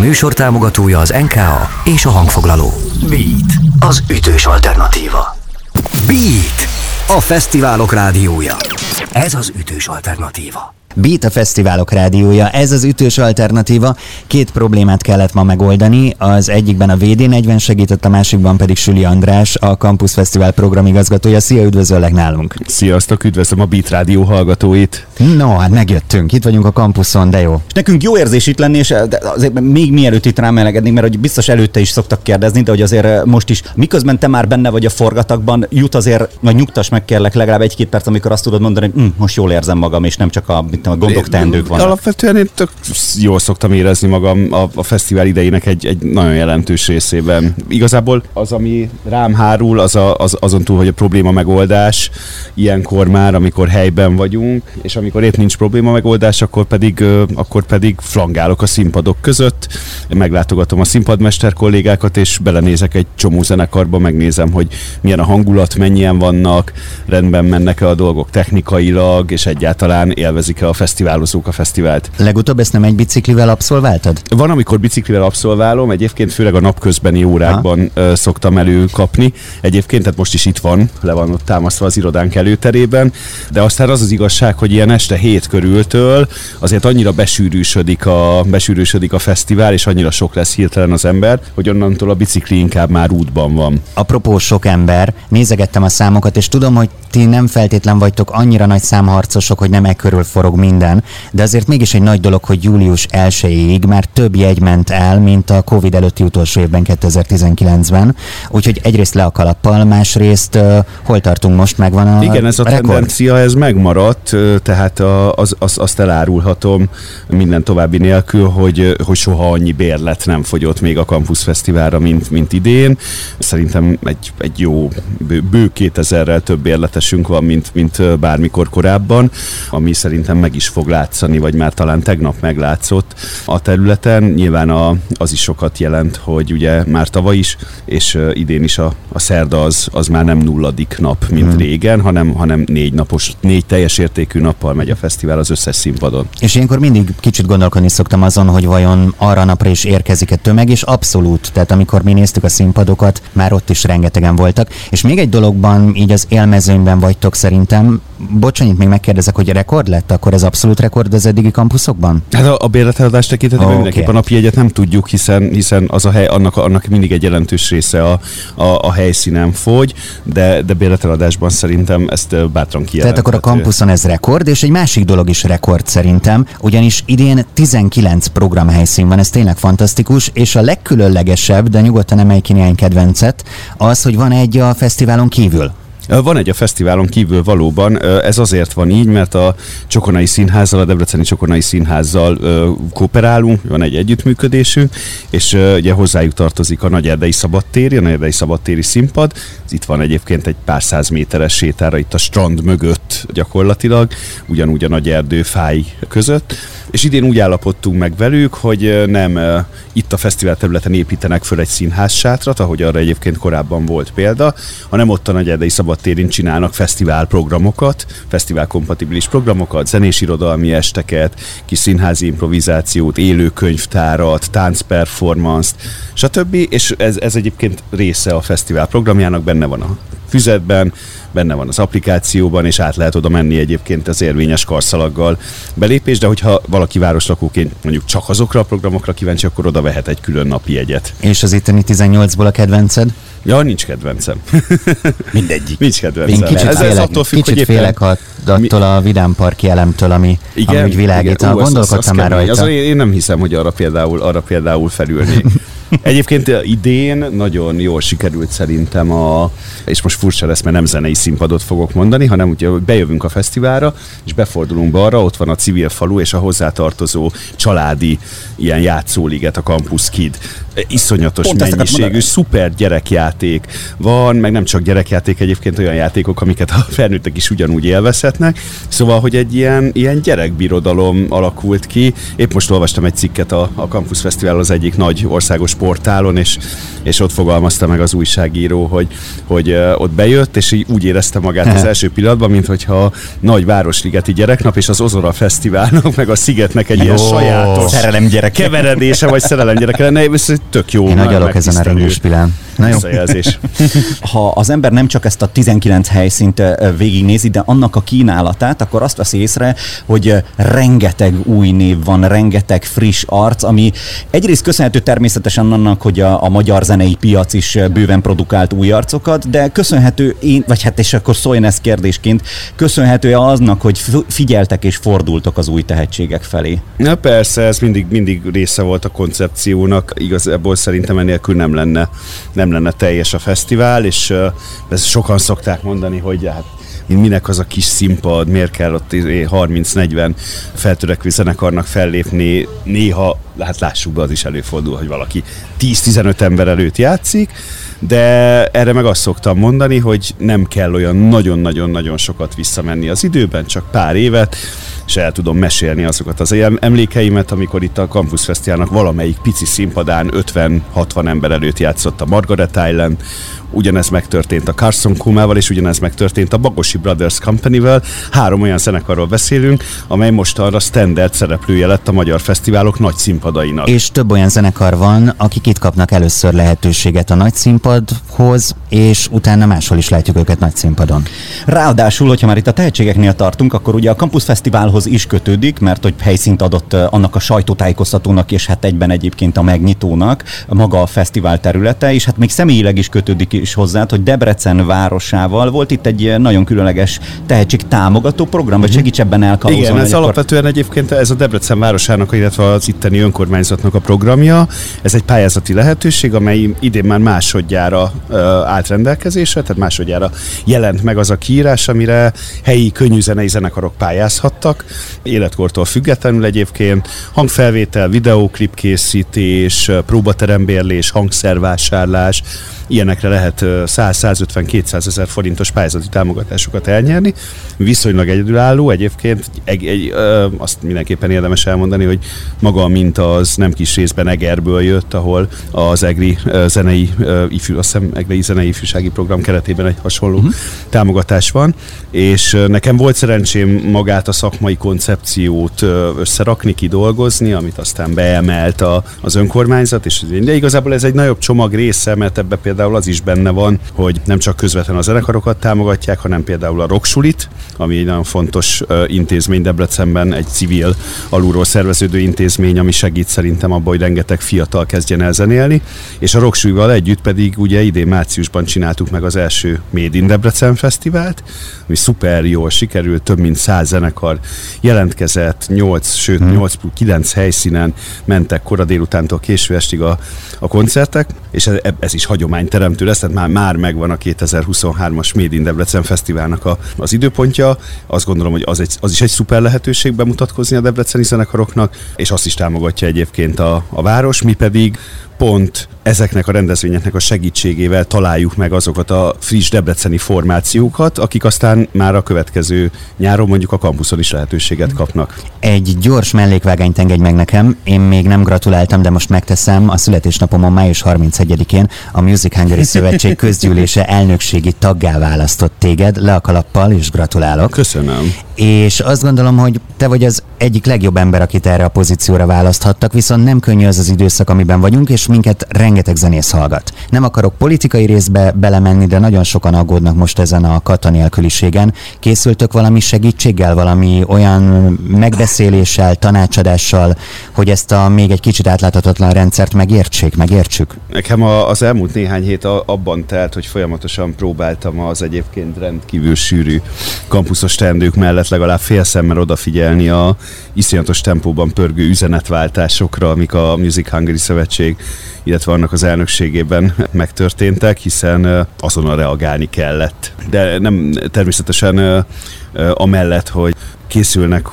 műsor támogatója az NKA és a hangfoglaló. Beat, az ütős alternatíva. Beat, a fesztiválok rádiója. Ez az ütős alternatíva. Beat a Fesztiválok rádiója, ez az ütős alternatíva. Két problémát kellett ma megoldani, az egyikben a VD40 segített, a másikban pedig Süli András, a Campus Fesztivál programigazgatója. Szia, üdvözöllek nálunk! Sziasztok, üdvözlöm a Beat rádió hallgatóit! No, hát megjöttünk, itt vagyunk a kampuszon, de jó. És nekünk jó érzés itt lenni, és azért még mielőtt itt rámelegednénk, mert hogy biztos előtte is szoktak kérdezni, de hogy azért most is, miközben te már benne vagy a forgatagban, jut azért, vagy nyugtass meg kérlek legalább egy-két perc, amikor azt tudod mondani, hogy hm, most jól érzem magam, és nem csak a, a gondok teendők vannak. Alapvetően én tök jól szoktam érezni magam a, a fesztivál idejének egy, egy nagyon jelentős részében. Igazából az, ami rám hárul, az, a, az azon túl, hogy a probléma megoldás ilyenkor már, amikor helyben vagyunk, és amikor épp nincs probléma megoldás, akkor pedig, akkor pedig flangálok a színpadok között, meglátogatom a színpadmester kollégákat, és belenézek egy csomó zenekarba, megnézem, hogy milyen a hangulat, mennyien vannak, rendben mennek-e a dolgok technikailag, és egyáltalán élvezik-e a fesztiválozók a fesztivált. Legutóbb ezt nem egy biciklivel abszolváltad? Van, amikor biciklivel abszolválom, egyébként főleg a napközbeni órákban ha. szoktam előkapni. Egyébként, tehát most is itt van, le van ott támasztva az irodánk előterében, de aztán az az igazság, hogy ilyen este hét körültől azért annyira besűrűsödik a, besűrűsödik a fesztivál, és annyira sok lesz hirtelen az ember, hogy onnantól a bicikli inkább már útban van. Apropó sok ember, nézegettem a számokat, és tudom, hogy ti nem feltétlen vagytok annyira nagy számharcosok, hogy nem e körül forog minden, de azért mégis egy nagy dolog, hogy július 1-ig már több jegy ment el, mint a Covid előtti utolsó évben 2019-ben. Úgyhogy egyrészt le a kalappal, másrészt uh, hol tartunk most, megvan a Igen, ez a rekord? tendencia, ez megmaradt, tehát az, az, azt elárulhatom minden további nélkül, hogy, hogy soha annyi bérlet nem fogyott még a Campus Fesztiválra, mint, mint idén. Szerintem egy, egy jó bő, bő 2000-rel több bérletesünk van, mint, mint bármikor korábban, ami szerintem meg is fog látszani, vagy már talán tegnap meglátszott a területen. Nyilván a, az is sokat jelent, hogy ugye már tavaly is, és idén is a, a szerda az, az már nem nulladik nap, mint hmm. régen, hanem, hanem négy napos, négy teljes értékű nappal megy a fesztivál az összes színpadon. És ilyenkor mindig kicsit gondolkodni szoktam azon, hogy vajon arra napra is érkezik-e tömeg, és abszolút, tehát amikor mi néztük a színpadokat, már ott is rengetegen voltak. És még egy dologban, így az élmezőnyben vagytok szerintem, bocsánat, még megkérdezek, hogy rekord lett, akkor ez abszolút rekord az eddigi kampuszokban? Hát a, a bérleteladás tekintetében oh, mindenképpen okay. a napi egyet nem tudjuk, hiszen, hiszen az a hely, annak, annak mindig egy jelentős része a, a, a helyszínen fogy, de, de bérleteladásban szerintem ezt bátran kijelenthető. Tehát akkor a kampuszon ez rekord, és egy másik dolog is rekord szerintem, ugyanis idén 19 programhelyszín van, ez tényleg fantasztikus, és a legkülönlegesebb, de nyugodtan emelj ki néhány kedvencet, az, hogy van egy a fesztiválon kívül. Van egy a fesztiválon kívül valóban, ez azért van így, mert a Csokonai Színházzal, a Debreceni Csokonai Színházzal kooperálunk, van egy együttműködésünk, és ugye hozzájuk tartozik a Nagy Erdei Szabadtéri, a Nagy Erdei Szabadtéri színpad. Itt van egyébként egy pár száz méteres sétára itt a strand mögött gyakorlatilag, ugyanúgy a Nagy Erdő fáj között és idén úgy állapodtunk meg velük, hogy nem itt a fesztivál területen építenek föl egy színház sátrat, ahogy arra egyébként korábban volt példa, hanem ott a Nagy Erdei Szabadtérin csinálnak fesztivál programokat, fesztivál kompatibilis programokat, zenés irodalmi esteket, kis színházi improvizációt, élő könyvtárat, táncperformance-t, stb. És ez, ez egyébként része a fesztivál programjának, benne van a füzetben, benne van az applikációban, és át lehet oda menni egyébként az érvényes karszalaggal belépés, de hogyha valaki városlakóként mondjuk csak azokra a programokra kíváncsi, akkor oda vehet egy külön napi jegyet. És az itteni 18-ból a kedvenced? Ja, nincs kedvencem. Mindegyik. Nincs kedvencem. Én kicsit, ez, félek, ez attól függ, kicsit hogy félek attól a Vidám Parki elemtől, ami, igen, ami világít. Igen, Gondolkodtam már rajta. Az, én nem hiszem, hogy arra például, arra például felülnék. Egyébként idén nagyon jól sikerült szerintem a, és most furcsa lesz, mert nem zenei színpadot fogok mondani, hanem ugye bejövünk a fesztiválra, és befordulunk balra, ott van a civil falu és a hozzátartozó családi ilyen játszóliget, a Campus Kid. Iszonyatos Pont mennyiségű, szuper gyerekjáték van, meg nem csak gyerekjáték, egyébként olyan játékok, amiket a felnőttek is ugyanúgy élvezhetnek. Szóval, hogy egy ilyen, ilyen gyerekbirodalom alakult ki. Épp most olvastam egy cikket a, a Campus Fesztivál az egyik nagy országos portálon, és, és ott fogalmazta meg az újságíró, hogy, hogy ott bejött, és így úgy érezte magát az első pillanatban, mint hogyha nagy városligeti gyereknap, és az Ozora Fesztiválnak, meg a Szigetnek egy ilyen sajátos szerelem gyerek. keveredése, vagy szerelem gyereke lenne, ez tök jó. Én agyalok ezen a ringus pilán. Na jó. Visszajelzés. Ha az ember nem csak ezt a 19 helyszínt végignézi, de annak a kínálatát, akkor azt veszi észre, hogy rengeteg új név van, rengeteg friss arc, ami egyrészt köszönhető természetesen annak, hogy a, a magyar zenei piac is bőven produkált új arcokat, de köszönhető én, vagy hát és akkor szóljon ez kérdésként, köszönhető aznak, hogy figyeltek és fordultok az új tehetségek felé? Na persze, ez mindig, mindig része volt a koncepciónak, igazából szerintem enélkül nem lenne, nem lenne teljes a fesztivál, és ezt sokan szokták mondani, hogy hát minek az a kis színpad, miért kell ott 30-40 feltörekvő zenekarnak fellépni, néha, hát lássuk be, az is előfordul, hogy valaki 10-15 ember előtt játszik, de erre meg azt szoktam mondani, hogy nem kell olyan nagyon-nagyon-nagyon sokat visszamenni az időben, csak pár évet, és el tudom mesélni azokat az emlékeimet, amikor itt a Campus Fesztiválnak valamelyik pici színpadán 50-60 ember előtt játszott a Margaret Island, ugyanez megtörtént a Carson Kumával, és ugyanez megtörtént a Bagosi Brothers Company-vel. Három olyan zenekarról beszélünk, amely most arra standard szereplője lett a magyar fesztiválok nagy színpadainak. És több olyan zenekar van, akik itt kapnak először lehetőséget a nagy színpadhoz, és utána máshol is látjuk őket nagy színpadon. Ráadásul, hogyha már itt a tehetségeknél tartunk, akkor ugye a Campus Fesztiválhoz is kötődik, mert hogy helyszínt adott annak a sajtótájékoztatónak, és hát egyben egyébként a megnyitónak maga a fesztivál területe, és hát még személyileg is kötődik is hozzá, hogy Debrecen városával volt itt egy nagyon különleges tehetség támogató program, vagy mhm. segíts ebben elkalózolni. Igen, ez alapvetően egyébként ez a Debrecen városának, illetve az itteni önkormányzatnak a programja. Ez egy pályázati lehetőség, amely idén már másodjára uh, állt rendelkezésre, tehát másodjára jelent meg az a kiírás, amire helyi könnyűzenei zenekarok pályázhattak, életkortól függetlenül egyébként, hangfelvétel, videóklip készítés, próbaterembérlés, hangszervásárlás, ilyenekre lehet 100-150-200 ezer forintos pályázati támogatásokat elnyerni. Viszonylag egyedülálló egyébként, egy, egy, ö, azt mindenképpen érdemes elmondani, hogy maga a minta az nem kis részben Egerből jött, ahol az EGRI zenei, ifjú, azt hiszem EGRI zenei ifjúsági program keretében egy hasonló uh-huh. támogatás van, és nekem volt szerencsém magát a szakmai koncepciót összerakni, kidolgozni, amit aztán beemelt a, az önkormányzat, és de igazából ez egy nagyobb csomag része, mert ebbe például például az is benne van, hogy nem csak közvetlenül a zenekarokat támogatják, hanem például a Rocksulit, ami egy nagyon fontos intézmény Debrecenben, egy civil alulról szerveződő intézmény, ami segít szerintem abban, hogy rengeteg fiatal kezdjen el zenélni, és a Rocksulival együtt pedig ugye idén márciusban csináltuk meg az első Made in Debrecen Fesztivált, ami szuper jól sikerült, több mint száz zenekar jelentkezett, 8, sőt hmm. 8 9 helyszínen mentek kora délutántól késő estig a, a koncertek, és ez, ez is hagyomány teremtő lesz, tehát már, már megvan a 2023-as Made in Debrecen Fesztiválnak a, az időpontja. Azt gondolom, hogy az, egy, az is egy szuper lehetőség bemutatkozni a debreceni zenekaroknak, és azt is támogatja egyébként a, a város, mi pedig pont ezeknek a rendezvényeknek a segítségével találjuk meg azokat a friss debreceni formációkat, akik aztán már a következő nyáron mondjuk a kampuszon is lehetőséget kapnak. Egy gyors mellékvágányt engedj meg nekem, én még nem gratuláltam, de most megteszem. A születésnapomon május 31-én a Music Hungary Szövetség közgyűlése elnökségi taggá választott téged, le a kalappal, és gratulálok. Köszönöm. És azt gondolom, hogy te vagy az egyik legjobb ember, akit erre a pozícióra választhattak, viszont nem könnyű az az időszak, amiben vagyunk, és minket rengeteg zenész hallgat. Nem akarok politikai részbe belemenni, de nagyon sokan aggódnak most ezen a katanélküliségen. Készültök valami segítséggel, valami olyan megbeszéléssel, tanácsadással, hogy ezt a még egy kicsit átláthatatlan rendszert megértsék, megértsük? Nekem a, az elmúlt néhány hét abban telt, hogy folyamatosan próbáltam az egyébként rendkívül sűrű kampuszos teendők mellett legalább fél szemmel odafigyelni a iszonyatos tempóban pörgő üzenetváltásokra, amik a Music Hungary Szövetség illetve annak az elnökségében megtörténtek, hiszen azonnal reagálni kellett. De nem természetesen amellett, hogy készülnek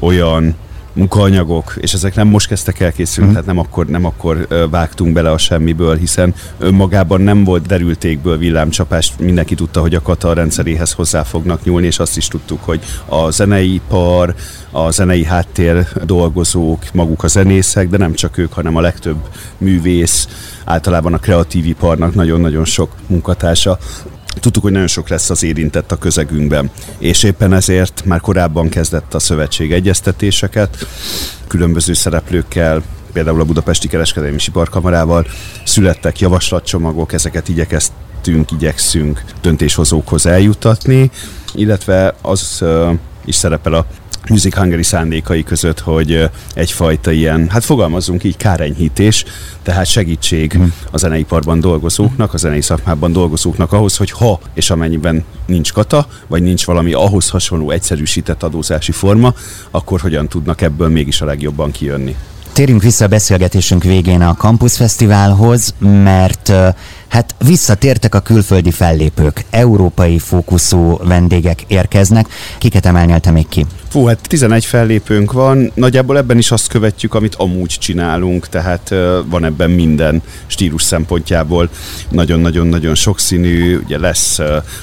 olyan munkaanyagok, és ezek nem most kezdtek el készülni, mm. tehát nem akkor, nem akkor vágtunk bele a semmiből, hiszen önmagában nem volt derültékből villámcsapás, mindenki tudta, hogy a kata rendszeréhez hozzá fognak nyúlni, és azt is tudtuk, hogy a zenei ipar, a zenei háttér dolgozók, maguk a zenészek, de nem csak ők, hanem a legtöbb művész, általában a kreatív iparnak nagyon-nagyon sok munkatársa Tudtuk, hogy nagyon sok lesz az érintett a közegünkben, és éppen ezért már korábban kezdett a szövetség egyeztetéseket, különböző szereplőkkel, például a Budapesti Kereskedelmi Siparkamarával születtek javaslatcsomagok, ezeket igyekeztünk, igyekszünk döntéshozókhoz eljutatni, illetve az is szerepel a Music Hungary szándékai között, hogy egyfajta ilyen, hát fogalmazzunk így, kárenyhítés, tehát segítség hmm. a zeneiparban dolgozóknak, a zenei szakmában dolgozóknak ahhoz, hogy ha és amennyiben nincs kata, vagy nincs valami ahhoz hasonló egyszerűsített adózási forma, akkor hogyan tudnak ebből mégis a legjobban kijönni. Térjünk vissza a beszélgetésünk végén a Campus Fesztiválhoz, mert Hát visszatértek a külföldi fellépők, európai fókuszú vendégek érkeznek. Kiket emelnél még ki? Fú, hát 11 fellépőnk van, nagyjából ebben is azt követjük, amit amúgy csinálunk, tehát van ebben minden stílus szempontjából. Nagyon-nagyon-nagyon sokszínű, ugye lesz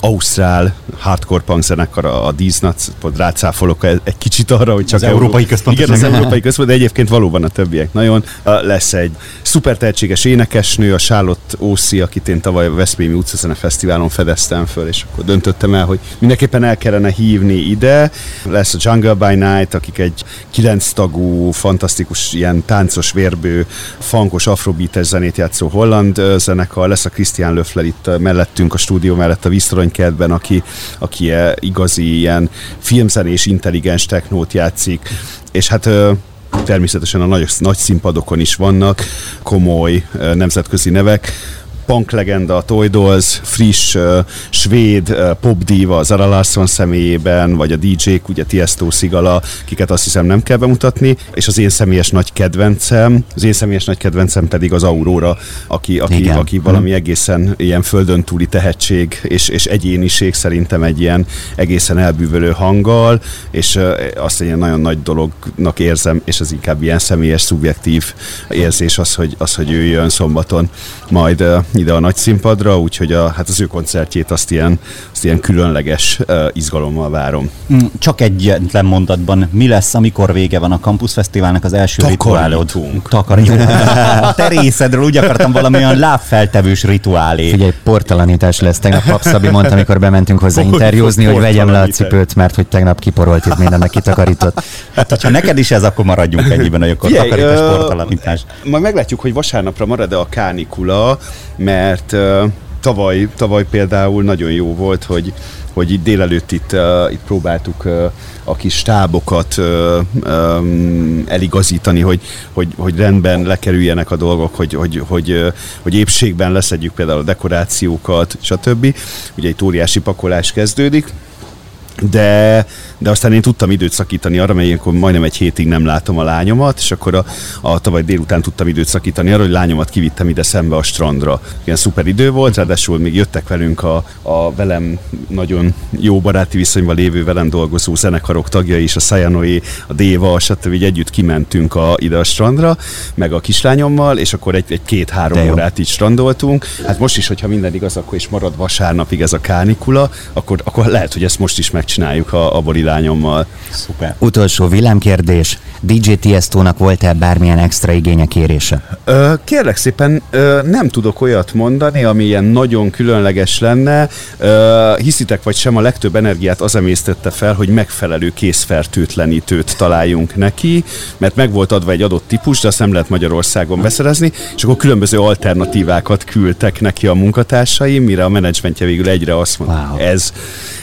Ausztrál hardcore punk zenekar, a, Díznac, rácáfolok egy kicsit arra, hogy csak az Európai Központ. Igen, az Európai Központ, de egyébként valóban a többiek nagyon. Lesz egy szuper tehetséges énekesnő, a Charlotte Ószi, akit én tavaly a Veszprémi utcaszene fesztiválon fedeztem föl, és akkor döntöttem el, hogy mindenképpen el kellene hívni ide. Lesz a Jungle by Night, akik egy kilenc tagú, fantasztikus, ilyen táncos, vérbő, fankos, afrobeates zenét játszó holland zenekar. Lesz a Christian Löffler itt mellettünk, a stúdió mellett a Víztoronykertben, aki, aki igazi ilyen filmzenés, intelligens technót játszik. És hát természetesen a nagy, nagy színpadokon is vannak komoly nemzetközi nevek punk legenda, Toy Dolls, friss uh, svéd uh, popdíva Zara Larsson személyében, vagy a DJ-k, ugye Tiesto Szigala, kiket azt hiszem nem kell bemutatni, és az én személyes nagy kedvencem, az én személyes nagy kedvencem pedig az Aurora, aki, aki, aki valami egészen ilyen földön túli tehetség és, és egyéniség szerintem egy ilyen egészen elbűvölő hanggal, és uh, azt egy ilyen nagyon nagy dolognak érzem, és az inkább ilyen személyes, szubjektív érzés az, hogy, az, hogy ő jön szombaton majd ide a nagy színpadra, úgyhogy a, hát az ő koncertjét azt ilyen, azt ilyen különleges uh, izgalommal várom. Mm, csak egyetlen mondatban, mi lesz, amikor vége van a Campus Fesztiválnak az első rituálod? Takarítunk. a te részedről úgy akartam valamilyen lábfeltevős rituálé. Figyelj, portalanítás lesz. Tegnap Papszabi mondta, amikor bementünk hozzá interjúzni, hogy vegyem le a cipőt, mert hogy tegnap kiporolt itt mindennek kitakarított. Hát, hogyha neked is ez, akkor maradjunk ennyiben, hogy akkor Figyelj, takarítás, portalanítás. Majd meglátjuk, hogy vasárnapra marad-e a kánikula, mert uh, tavaly, tavaly például nagyon jó volt, hogy, hogy itt délelőtt itt, uh, itt próbáltuk uh, a kis stábokat uh, um, eligazítani, hogy, hogy, hogy rendben lekerüljenek a dolgok, hogy, hogy, hogy, uh, hogy épségben leszedjük például a dekorációkat, stb. Ugye egy óriási pakolás kezdődik, de, de aztán én tudtam időt szakítani arra, mert ilyenkor majdnem egy hétig nem látom a lányomat, és akkor a, a tavaly délután tudtam időt szakítani arra, hogy lányomat kivittem ide szembe a strandra. Ilyen szuper idő volt, ráadásul még jöttek velünk a, a velem nagyon jó baráti viszonyban lévő velem dolgozó zenekarok tagjai is, a Sajanoi, a Déva, stb. Így együtt kimentünk a, ide a strandra, meg a kislányommal, és akkor egy, egy két-három órát így strandoltunk. Hát most is, hogyha minden igaz, akkor is marad vasárnapig ez a kánikula, akkor, akkor lehet, hogy ezt most is meg megcsináljuk a, a borilányommal. Szuper. Utolsó villámkérdés. DJ Tiesto-nak volt-e bármilyen extra igénye kérése? Ö, kérlek szépen, ö, nem tudok olyat mondani, ami ilyen nagyon különleges lenne. Ö, hiszitek vagy sem, a legtöbb energiát az emésztette fel, hogy megfelelő készfertőtlenítőt találjunk neki, mert meg volt adva egy adott típus, de azt nem lehet Magyarországon beszerezni, és akkor különböző alternatívákat küldtek neki a munkatársaim, mire a menedzsmentje végül egyre azt mondta, wow. ez,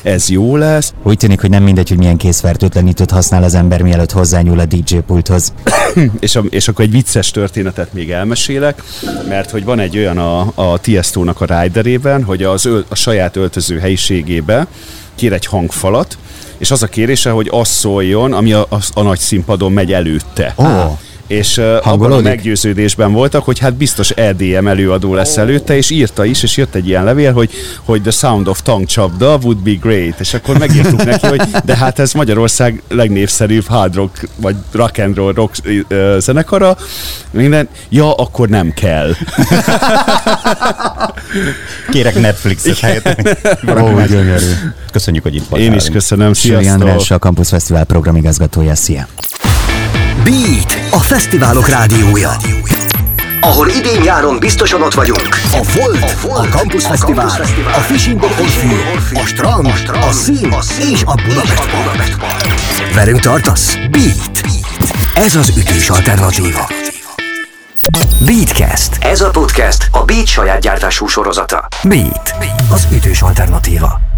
ez jó lesz. Úgy tűnik, hogy nem mindegy, hogy milyen készfertőtlenítőt használ az ember, mielőtt hozzányúl a DJ pulthoz. és, a, és akkor egy vicces történetet még elmesélek, mert hogy van egy olyan a, a Tiesto-nak a riderében, hogy az öl, a saját öltöző helyiségébe kér egy hangfalat, és az a kérése, hogy az szóljon, ami a, a, a nagy színpadon megy előtte. Oh és uh, abban a Hangolódik? meggyőződésben voltak, hogy hát biztos EDM előadó lesz előtte, és írta is, és jött egy ilyen levél, hogy, hogy The Sound of Tongue csapda would be great, és akkor megírtuk neki, hogy de hát ez Magyarország legnépszerűbb hard rock, vagy rock and roll rock ö, zenekara, minden, ja, akkor nem kell. Kérek Netflixet helyett. Ó, gyönyörű. Köszönjük, hogy itt voltál. Én is köszönöm, Sőri András, sziasztok! a Campus Fesztivál programigazgatója. Szia! Beat, a fesztiválok rádiója. Ahol idén-nyáron biztosan ott vagyunk. A Volt, a, Volt, a Campus Fesztivál, a Fishing Orfű, a Strand, a Szín és a Budapest Park. Velünk tartasz? Beat. Ez az ütős alternatíva. Beatcast. Ez a podcast a Beat saját gyártású sorozata. Beat. Az ütős alternatíva.